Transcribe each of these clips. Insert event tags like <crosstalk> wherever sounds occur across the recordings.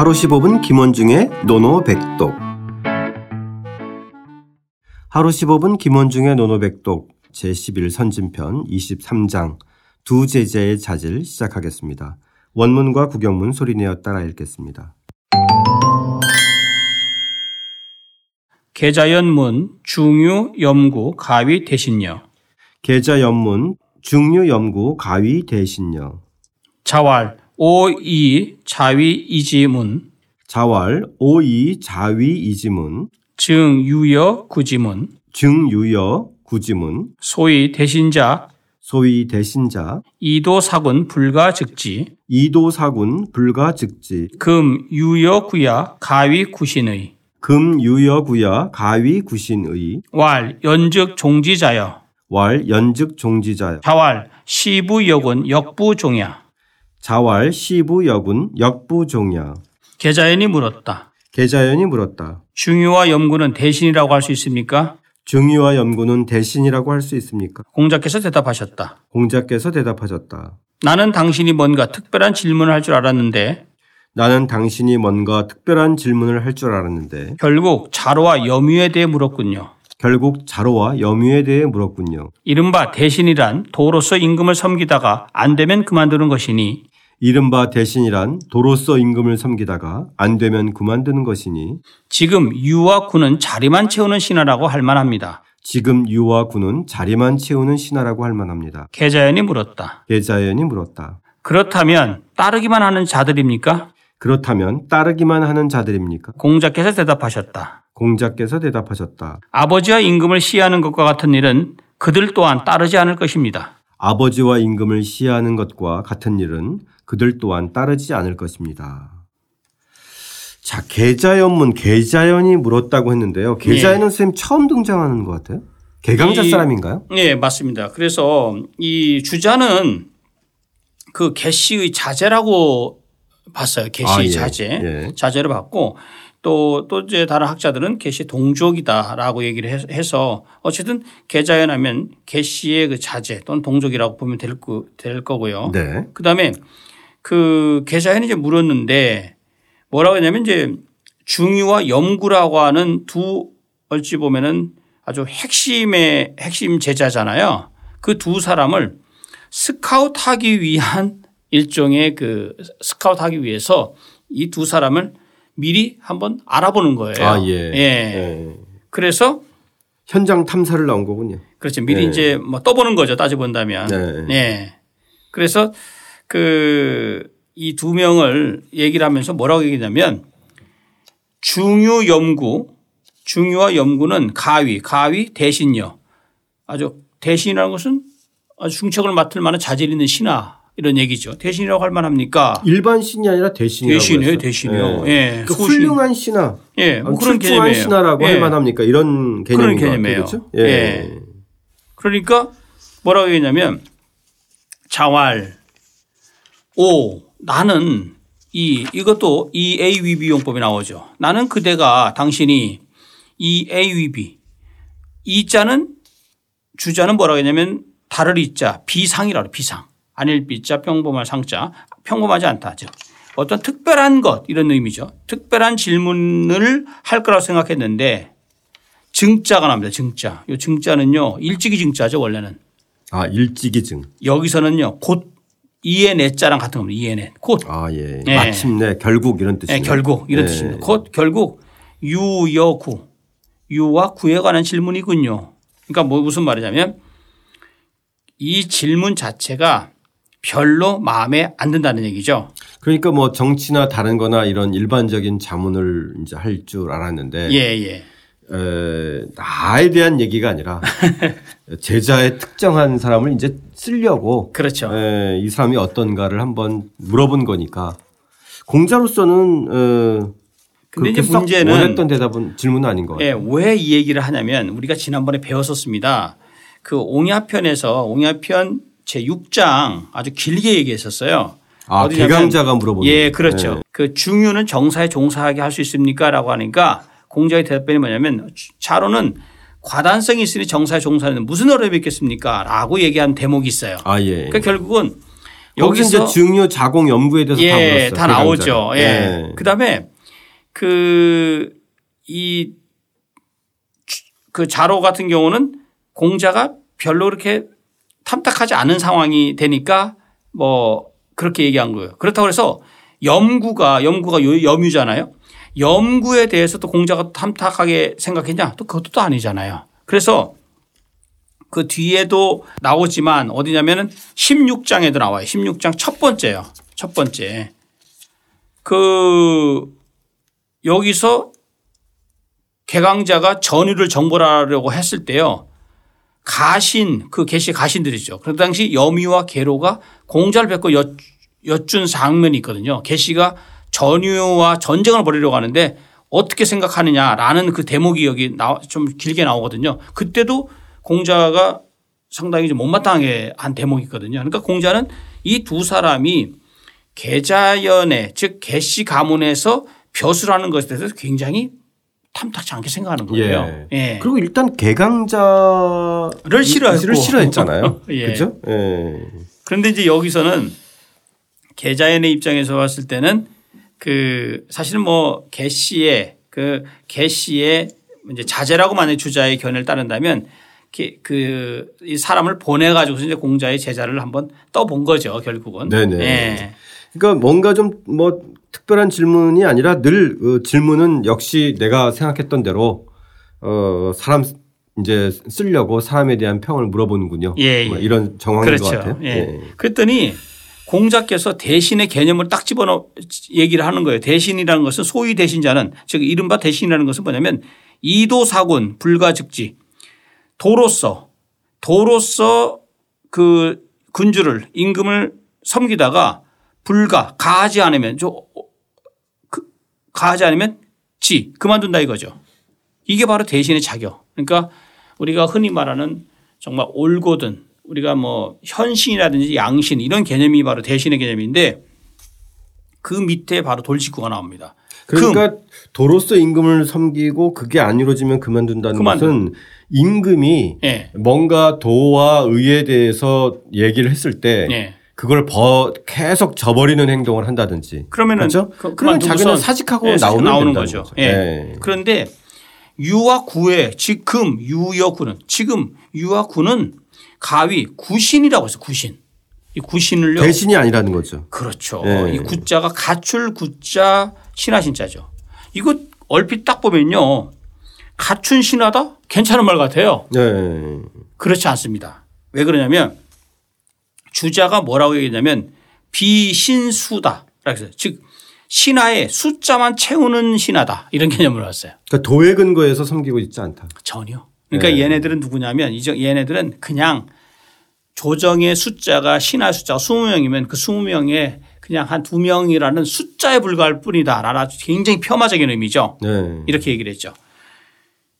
하루 15분 김원중의 노노백독 하루 15분 김원중의 노노백독 제11 선진편 23장 두 제자의 자질 시작하겠습니다. 원문과 구경문 소리내어 따라 읽겠습니다. 계자연문 중유 염구 가위 대신여 계자연문 중유 염구 가위 대신여 자왈 오이 자위 이지문. 자왈 오이 자위 이지문. 증유여 구지문. 증유여 구지문. 소위 대신자. 소위 대신자. 이도사군 불가즉지. 이도사군 불가즉지. 금 유여 구야 가위 구신의. 금유여구야 가위 구신의. 왈 연즉 종지자여. 왈 연즉 종지자여. 자왈 시부여군 역부종야 자왈 시부 여군 역부종야 계자연이 물었다. 계자연이 물었다. 중유와 염구는 대신이라고 할 수 있습니까? 중유와 염구는 대신이라고 할 수 있습니까? 공자께서 대답하셨다. 공자께서 대답하셨다. 나는 당신이 뭔가 특별한 질문을 할 줄 알았는데 나는 당신이 뭔가 특별한 질문을 할 줄 알았는데 결국 자로와 염유에 대해 물었군요. 결국 자로와 염유에 대해 물었군요. 이른바 대신이란 도로서 임금을 섬기다가 안 되면 그만두는 것이니 이른바 대신이란 도로서 임금을 섬기다가 안 되면 그만두는 것이니 지금 유와 구는 자리만 채우는 신하라고 할 만합니다. 지금 유와 구는 자리만 채우는 신하라고 할 만합니다. 계자연이 물었다. 계자연이 물었다. 그렇다면 따르기만 하는 자들입니까? 그렇다면 따르기만 하는 자들입니까? 공자께서 대답하셨다. 공자께서 대답하셨다. 아버지와 임금을 시해하는 것과 같은 일은 그들 또한 따르지 않을 것입니다. 아버지와 임금을 시해하는 것과 같은 일은 그들 또한 따르지 않을 것입니다. 자, 계자연문, 계자연이 물었다고 했는데요. 계자연은 네. 선생님 처음 등장하는 것 같아요. 개강자 이- 사람인가요? 네, 맞습니다. 그래서 이 주자는 그 개씨의 자제라고 봤어요. 개씨 아, 예. 자제. 예. 자제를 받고 또, 또 이제 다른 학자들은 개씨 동족이다라고 얘기를 해- 해서 어쨌든 계자연하면 개씨의 그 자제 또는 동족이라고 보면 될, 거, 될 거고요. 네. 그 다음에 그 계좌에는 이제 물었는데 뭐라고 했냐면 이제 중유와 염구라고 하는 두 어찌 보면은 아주 핵심의 핵심 제자잖아요. 그 두 사람을 스카우트 하기 위한 <laughs> 일종의 그 스카우트 하기 위해서 이 두 사람을 미리 한번 알아보는 거예요. 아, 예. 예. 예. 그래서 현장 탐사를 나온 거군요. 그렇죠. 미리 네. 이제 뭐 떠보는 거죠. 따져본다면. 네. 네. 그래서 그 이 두 명을 얘기를 하면서 뭐라고 얘기냐면 중유 염구 중유와 염구는 가위 가위 대신여 아주 대신이라는 것은 아주 중책을 맡을 만한 자질 있는 신하 이런 얘기죠. 대신이라고 할 만합니까? 일반 신이 아니라 대신이라고 대신이에요, 했어요. 대신이요. 예. 예. 그 소신. 훌륭한 신하, 예, 뭐 그런 개념이에요. 신하라고 예. 할 만합니까? 이런 개념인 그런. 개념이에요. 그렇죠? 예. 그러니까 뭐라고 얘기했냐면 자활 오 나는 이 이것도 이 AVB 용법이 나오죠. 나는 그대가 당신이 이 AVB 이 자는 주자는 뭐라고 했냐면 다를 이자 비상이라고. 비상 아닐 비자 평범할 상자 평범하지 않다. 즉 어떤 특별한 것 이런 의미죠. 특별한 질문을 할 거라고 생각했는데 증자가 나옵니다. 증자. 이 증자는요 일찍이 증자죠 원래는. 아 일찍이 증. 여기서는요 곧 이에 내 자랑 같은 겁니다. 이에 내. 곧. 아 예. 예. 마침내 결국 이런 예, 뜻이네요. 결국 이런 예. 뜻입니다. 곧 결국 유여구 유와 구에 관한 질문이군요. 그러니까 뭐 무슨 말이냐면 이 질문 자체가 별로 마음에 안 든다는 얘기죠. 그러니까 뭐 정치나 다른 거나 이런 일반적인 자문을 이제 할 줄 알았는데 예, 예. 에, 나에 대한 얘기가 아니라 <laughs> 제자의 특정한 사람을 이제 쓰려고 그렇죠. 에, 이 사람이 어떤가를 한번 물어본 거니까 공자로서는 어, 근데 이제 썩 문제는 원했던 대답은 질문은 아닌 것 같아요. 예, 왜 이 얘기를 하냐면 우리가 지난번에 배웠었습니다. 그 옹야편에서 옹야편 제 6장 아주 길게 얘기했었어요. 아 개강자가 물어보는 예, 거. 그렇죠. 네. 그 중유는 정사에 종사하게 할 수 있습니까? 라고 하니까 공자의 대답변이 뭐냐면 자로는 과단성이 있으니 정사에 종사하는 무슨 어려움이 있겠습니까? 라고 얘기한 대목이 있어요. 아 예. 그러니까 결국은 여기서 이제 증여 자공 연부에 대해서 다 예, 물었어요. 다 나오죠. 예. 예. 그다음에 그 이그 자로 같은 경우는 공자가 별로 그렇게 탐탁하지 않은 상황이 되니까 뭐 그렇게 얘기한 거예요. 그렇다고 해서 염구가 염구가 요- 염유잖아요. 염구에 대해서 또 공자가 탐탁하게 생각했냐? 또 그것도 또 아니잖아요. 그래서 그 뒤에도 나오지만 어디냐면은 16장에도 나와요. 16장 첫 번째요. 첫 번째. 그 여기서 개강자가 전유를 정벌하려고 했을 때요. 가신 그 계시 가신들이죠. 그 당시 여미와 계로가 공자를 뵙고 여, 여쭌 장면이 있거든요. 계시가 전유와 전쟁을 벌이려고 하는데 어떻게 생각하느냐라는 그 대목이 여기 나, 좀 길게 나오거든요. 그때도 공자가 상당히 좀 못마땅하게 한 대목이 있거든요. 그러니까 공자는 이 두 사람이 계자연의 즉 계시 가문에서 벼슬하는 것에 대해서 굉장히 탐탁치 않게 생각하는 거예요. 예. 그리고 일단 개강자를 를 싫어했고. 싫어했잖아요. <laughs> 예. 그렇죠? 예. 그런데 이제 여기서는 계자연의 입장에서 봤을 때는 그 사실은 뭐 개씨의 그 개씨의 이제 자제라고 만약 주자의 견해를 따른다면 그 이 사람을 보내 가지고서 이제 공자의 제자를 한번 떠본 거죠 결국은. 네네. 예. 그러니까 뭔가 좀 뭐 특별한 질문이 아니라 늘 어, 질문은 역시 내가 생각했던 대로 어 사람 이제 쓰려고 사람에 대한 평을 물어보는군요. 예, 뭐 예. 이런 정황인 그렇죠. 것 같아요. 예. 그랬더니 공자께서 대신의 개념을 딱 집어넣 얘기를 하는 거예요. 대신이라는 것은 소위 대신자는 즉 이른바 대신이라는 것은 뭐냐면 이도사군 불가즉지 도로서 도로서 그 군주를 임금을 섬기다가 불가 가하지 않으면 저 그, 가하지 않으면 지 그만둔다 이거죠. 이게 바로 대신의 자격. 그러니까 우리가 흔히 말하는 정말 올고든 우리가 뭐 현신이라든지 양신 이런 개념이 바로 대신의 개념인데 그 밑에 바로 돌직구가 나옵니다. 그러니까 도로서 임금을 섬기고 그게 안 이루어지면 그만둔다는 그만둔. 것은 임금이 예. 뭔가 도와 의에 대해서 얘기를 했을 때 예. 그걸 버 계속 저버리는 행동을 한다든지 그러면은 그렇죠? 그- 그러면 자기는 사직하고 예, 사직 나오면 나오는 된다는 거죠. 거죠. 예. 예. 그런데 유와 구의 지금 유여 구는 지금 유와 구는 가위 구신이라고 해서 구신. 이 구신을요. 대신이 아니라는 거죠. 그렇죠. 예. 이 구자가 가출 구자 신하 신자죠. 이거 얼핏 딱 보면요. 갖춘 신하다? 괜찮은 말 같아요. 네. 그렇지 않습니다. 왜 그러냐면 주자가 뭐라고 얘기했냐면 비신수다. 라고 했어요. 즉 신하의 숫자만 채우는 신하다. 이런 개념으로 왔어요. 그러니까 도에 근거해서 섬기고 있지 않다. 전혀. 그러니까 네. 얘네들은 누구냐면 이제 얘네들은 그냥 조정의 숫자가 신하 숫자가 20명이면 그 20명에 그냥 한 두 명이라는 숫자에 불과할 뿐이다. 라는 아주 굉장히 폄하적인 의미죠. 네. 이렇게 얘기를 했죠.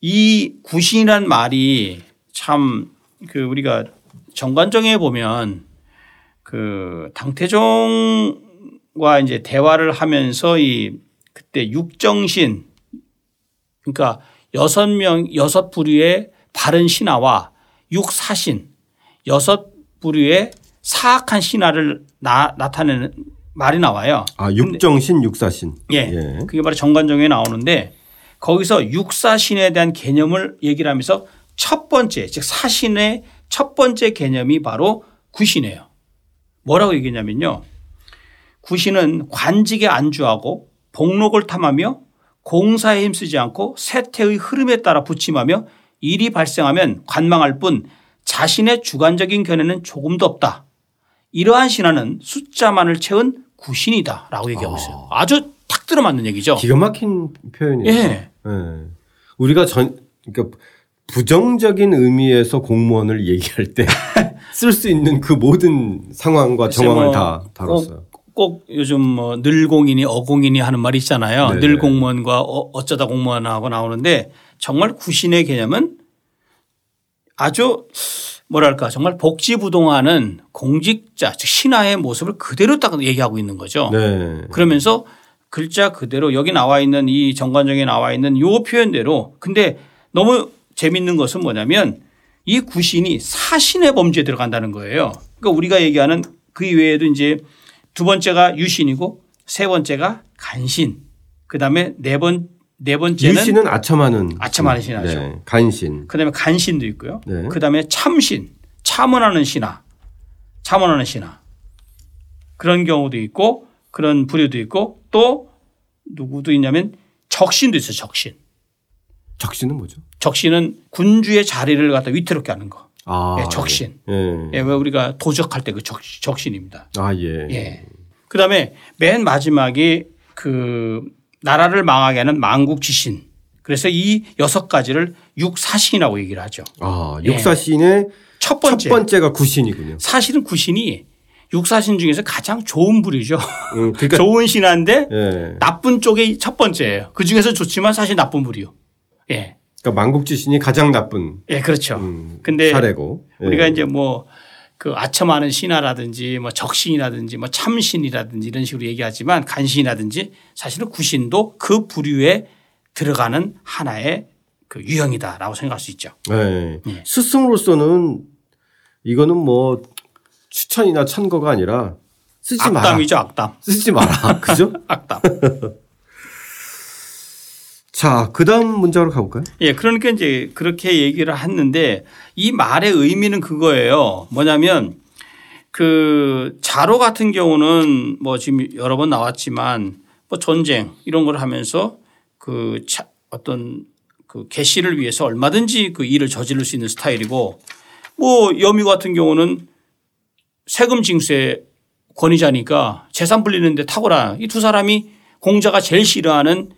이 구신이란 말이 참 그 우리가 정관정에 보면 그 당태종과 이제 대화를 하면서 이 그때 육정신 그러니까 여섯 명 여섯 부류의 바른 신하와 육사신 여섯 부류의 사악한 신하를 나, 나타내는 말이 나와요. 아 육정신 육사신. 예. 그게 바로 정관정에 나오는데 거기서 육사신에 대한 개념을 얘기를 하면서 첫 번째 즉 사신의 첫 번째 개념이 바로 구신이에요. 뭐라고 얘기했냐면요. 구신은 관직에 안주하고 복록을 탐하며 공사에 힘쓰지 않고 세태의 흐름에 따라 부침하며 일이 발생하면 관망할 뿐 자신의 주관적인 견해는 조금도 없다. 이러한 신화는 숫자만을 채운 구신이다 라고 얘기하고 있어요. 아주 탁 들어맞는 얘기죠. 기가 막힌 표현이에요. 예. 예. 우리가 전 그러니까 부정적인 의미에서 공무원을 얘기할 때 쓸 수 있는 그 모든 상황과 정황을 뭐 다 다뤘어요. 꼭, 꼭 요즘 뭐 늘공인이 어공인이 하는 말이 있잖아요. 네네. 늘 공무원과 어, 어쩌다 공무원하고 나오는데 정말 구신의 개념은 아주 뭐랄까 정말 복지부동하는 공직자 즉 신하의 모습을 그대로 딱 얘기하고 있는 거죠. 네. 그러면서 글자 그대로 여기 나와 있는 이 정관정에 나와 있는 요 표현대로 근데 너무 재밌는 것은 뭐냐면 이 구신이 사신의 범죄에 들어간다는 거예요. 그러니까 우리가 얘기하는 그 이외에도 이제 두 번째가 유신이고 세 번째가 간신 그다음에 네번 네 번째는 유신은 아첨하는 아첨하는 신하죠. 네. 간신. 그다음에 간신도 있고요. 네. 그다음에 참신, 참원하는 신하, 참원하는 신하 그런 경우도 있고 그런 부류도 있고 또 누구도 있냐면 적신도 있어요. 적신. 적신은 뭐죠? 적신은 군주의 자리를 갖다 위태롭게 하는 거. 아, 예, 적신. 예. 예, 왜 우리가 도적할 때 그 적신입니다. 아 예. 예. 그 다음에 맨 마지막이 그 나라를 망하게 하는 망국 지신. 그래서 이 여섯 가지를 육사신이라고 얘기를 하죠. 아 육사신의 첫 번째. 첫 번째가 구신이군요. 사실은 구신이 육사신 중에서 가장 좋은 부류죠. 음, 그러니까 <laughs> 좋은 신한데 예. 나쁜 쪽이 첫 번째예요. 그 중에서 좋지만 사실 나쁜 부류. 예. 그러니까 만국지신이 가장 나쁜 예, 그렇죠. 음, 근데 사례고. 예. 우리가 이제 뭐 그 아첨하는 신하라든지 뭐 적신이라든지 뭐 참신이라든지 이런 식으로 얘기하지만 간신이라든지 사실은 구신도 그 부류에 들어가는 하나의 그 유형이다라고 생각할 수 있죠. 예. 예. 스승으로서는 이거는 뭐 추천이나 천거가 아니라 쓰지 마라. 악담이죠, 악담. 쓰지 마라. 그죠? <laughs> 악담. <laughs> 자, 그 다음 문장으로 가볼까요? 예, 그러니까 이제 그렇게 얘기를 했는데 이 말의 의미는 그거예요. 뭐냐면 그 자로 같은 경우는 뭐 지금 여러 번 나왔지만 뭐 전쟁 이런 걸 하면서 그 차- 어떤 그 개시를 위해서 얼마든지 그 일을 저지를 수 있는 스타일이고 뭐 여미 같은 경우는 세금 징수의 권위자니까 재산 불리는데 탁월한 이 두 사람이 공자가 제일 싫어하는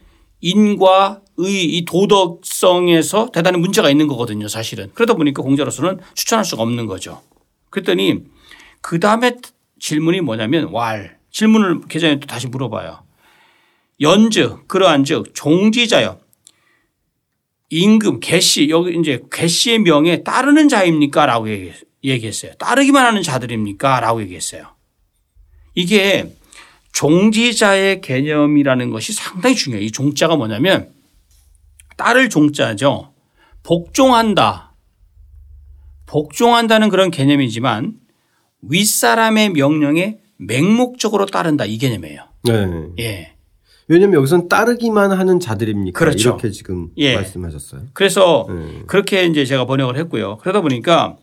인과 의 이 도덕성에서 대단히 문제가 있는 거거든요 사실은. 그러다 보니까 공자로서는 추천할 수가 없는 거죠. 그랬더니 그 다음에 질문이 뭐냐면 왈. 질문을 계장에 또 다시 물어봐요. 연즉 그러한 즉 종지자여 임금 개시 여기 이제 개시의 명에 따르는 자입니까? 라고 얘기- 얘기했어요. 따르기만 하는 자들입니까? 라고 얘기했어요. 이게 종지자의 개념이라는 것이 상당히 중요해요. 이 종자가 뭐냐면 따를 종자죠. 복종한다. 복종한다는 그런 개념이지만 윗사람의 명령에 맹목적으로 따른다 이 개념이에요. 네. 예. 왜냐면 여기서는 따르기만 하는 자들입니까? 그렇죠. 이렇게 지금 예. 말씀하셨어요. 그래서 네. 그렇게 이제 제가 번역을 했고요. 그러다 보니까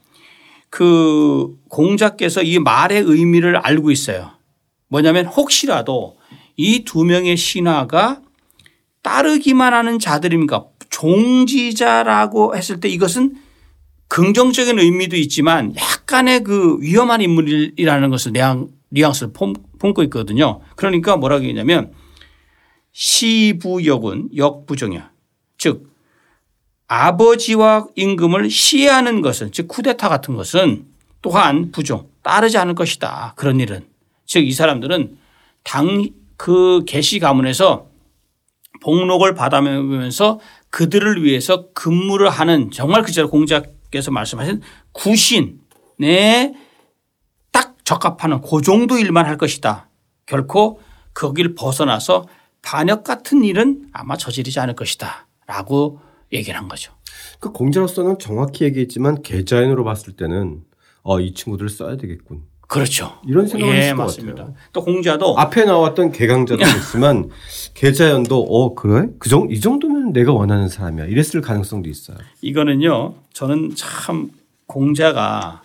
그 공자께서 이 말의 의미를 알고 있어요. 뭐냐면 혹시라도 이 두 명의 신하가 따르기만 하는 자들입니까? 종지자라고 했을 때 이것은 긍정적인 의미도 있지만 약간의 그 위험한 인물이라는 것을 뉘앙, 뉘앙스를 품- 품고 있거든요. 그러니까 뭐라고 했냐면 시부역은 역부정이야. 즉 아버지와 임금을 시해하는 것은 즉 쿠데타 같은 것은 또한 부종 따르지 않을 것이다. 그런 일은 즉 이 사람들은 당 그 개시 가문에서 복록을 받아면서 그들을 위해서 근무를 하는 정말 그대로 공자께서 말씀하신 구신에 딱 적합하는 그 정도 일만 할 것이다. 결코 거길 벗어나서 반역 같은 일은 아마 저지르지 않을 것이다. 라고 얘기를 한 거죠. 그 공자로서는 정확히 얘기했지만 계좌인으로 봤을 때는 어, 이 친구들을 써야 되겠군. 그렇죠. 이런 생각을 예, 했을 것 맞습니다. 같아요. 또 공자도 앞에 나왔던 개강자도 <laughs> 있지만 계좌연도 어 그래? 그 정도 이 정도면 내가 원하는 사람이야. 이랬을 가능성도 있어요. 이거는요. 저는 참 공자가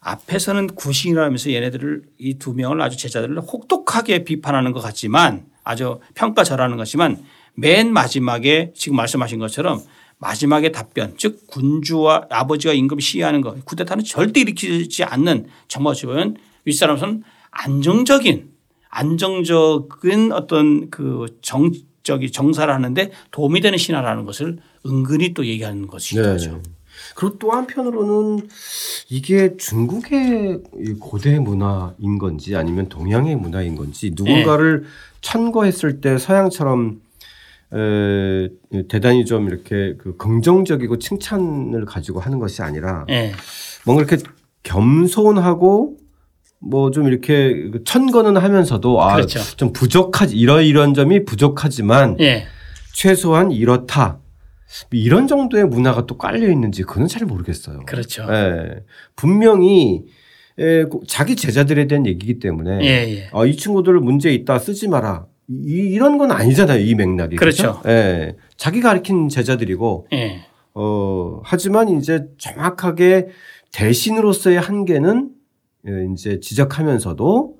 앞에서는 구신이라면서 얘네들을 이 두 명을 아주 제자들을 혹독하게 비판하는 것 같지만 아주 평가절하는 것이지만 맨 마지막에 지금 말씀하신 것처럼 마지막에 답변 즉 군주와 아버지와 임금 시해하는 것 쿠데타는 절대 일으키지 않는 정말 어찌 보면 윗사람선 안정적인 안정적인 어떤 그 정적이 정사를 하는데 도움이 되는 신하라는 것을 은근히 또 얘기하는 것이기도 네. 하죠. 그리고 또 한편으로는 이게 중국의 이 고대 문화인 건지 아니면 동양의 문화인 건지 누군가를 천거했을 때 서양처럼 에, 대단히 좀 이렇게 그 긍정적이고 칭찬을 가지고 하는 것이 아니라 예. 뭔가 이렇게 겸손하고 뭐 좀 이렇게 그 천거는 하면서도 아 그렇죠. 좀 부족하지 이런 이런 점이 부족하지만 예. 최소한 이렇다 이런 정도의 문화가 또 깔려 있는지 그건 잘 모르겠어요. 그렇죠. 예. 분명히 에, 자기 제자들에 대한 얘기이기 때문에 예, 예. 어, 이 친구들 문제 있다 쓰지 마라. 이, 이런 건 아니잖아요. 이 맥락이. 그렇죠. 예. 자기 가르친 제자들이고 예. 어, 하지만 이제 정확하게 대신으로서의 한계는 예, 이제 지적하면서도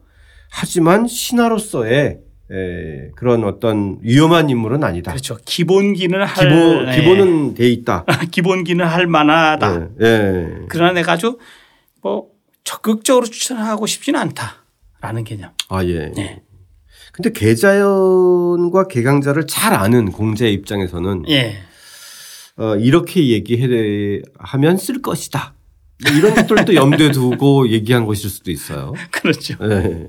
하지만 신하로서의 예, 그런 어떤 위험한 인물은 아니다. 그렇죠. 기본기는 할 기본, 예. 기본은 돼 있다. <laughs> 기본기는 할 만하다. 예, 예. 그러나 내가 아주 뭐 적극적으로 추천하고 싶지는 않다라는 개념. 아, 예. 예. 근데 계자연과 개강자를 잘 아는 공자의 입장에서는 예. 어, 이렇게 얘기하면 쓸 것이다. 뭐 이런 것들도 염두에 두고 <laughs> 얘기한 것일 수도 있어요. 그렇죠. 네.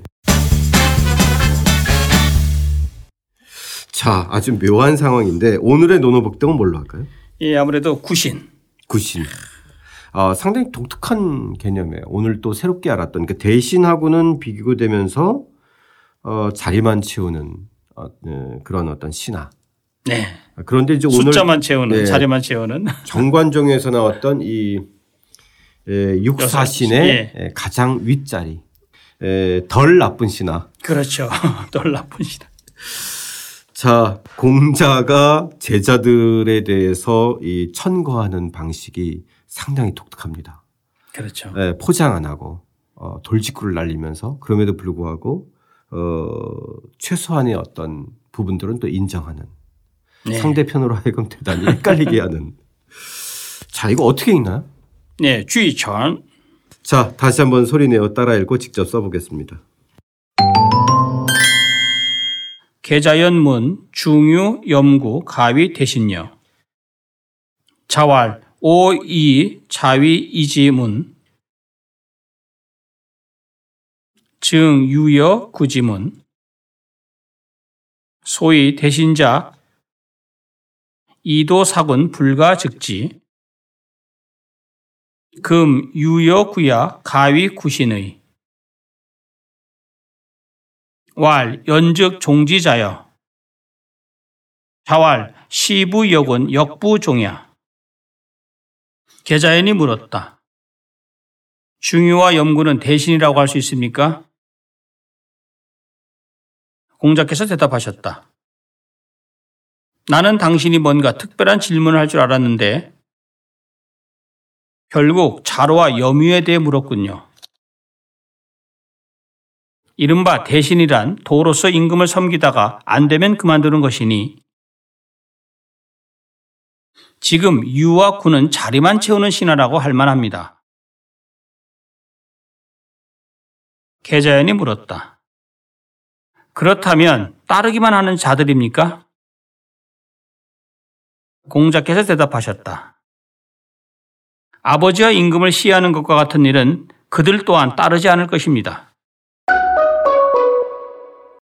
자, 아주 묘한 상황인데 오늘의 노노복등은 뭘로 할까요? 예, 아무래도 구신. 구신. 아, 상당히 독특한 개념이에요. 오늘 또 새롭게 알았던 그 대신하고는 비교되면서 어, 자리만 채우는 어, 네, 그런 어떤 신화. 네. 그런데 이제 오늘 숫자만 채우는 네. 자리만 채우는 <laughs> 정관종에서 나왔던 이 에, 육사신의 예. 에, 가장 윗자리, 에, 덜 나쁜 신하. 그렇죠. <laughs> 덜 나쁜 시다. 자, 공자가 제자들에 대해서 이 천거하는 방식이 상당히 독특합니다. 그렇죠. 에, 포장 안 하고 어, 돌직구를 날리면서 그럼에도 불구하고 어, 최소한의 어떤 부분들은 또 인정하는 네. 상대편으로 하여금 대단히 헷갈리게 하는. 자, 이거 어떻게 읽나요? 네, 주의천. 자, 다시 한번 소리내어 따라 읽고 직접 써보겠습니다. 계자연문 중유 염구 가위 대신여 자왈 오이 자위 이지문 증 유여 구지문. 소위 대신자 이도사군 불가즉지. 금 유여 구야 가위 구신의. 왈 연즉 종지자여. 자왈 시부 역은 역부 종야. 계자연이 물었다. 중유와 염구는 대신이라고 할 수 있습니까? 공자께서 대답하셨다. 나는 당신이 뭔가 특별한 질문을 할 줄 알았는데 결국 자로와 염유에 대해 물었군요. 이른바 대신이란 도로서 임금을 섬기다가 안 되면 그만두는 것이니 지금 유와 구는 자리만 채우는 신하라고 할 만합니다. 계자연이 물었다. 그렇다면 따르기만 하는 자들입니까? 공자께서 대답하셨다. 아버지와 임금을 시해하는 것과 같은 일은 그들 또한 따르지 않을 것입니다.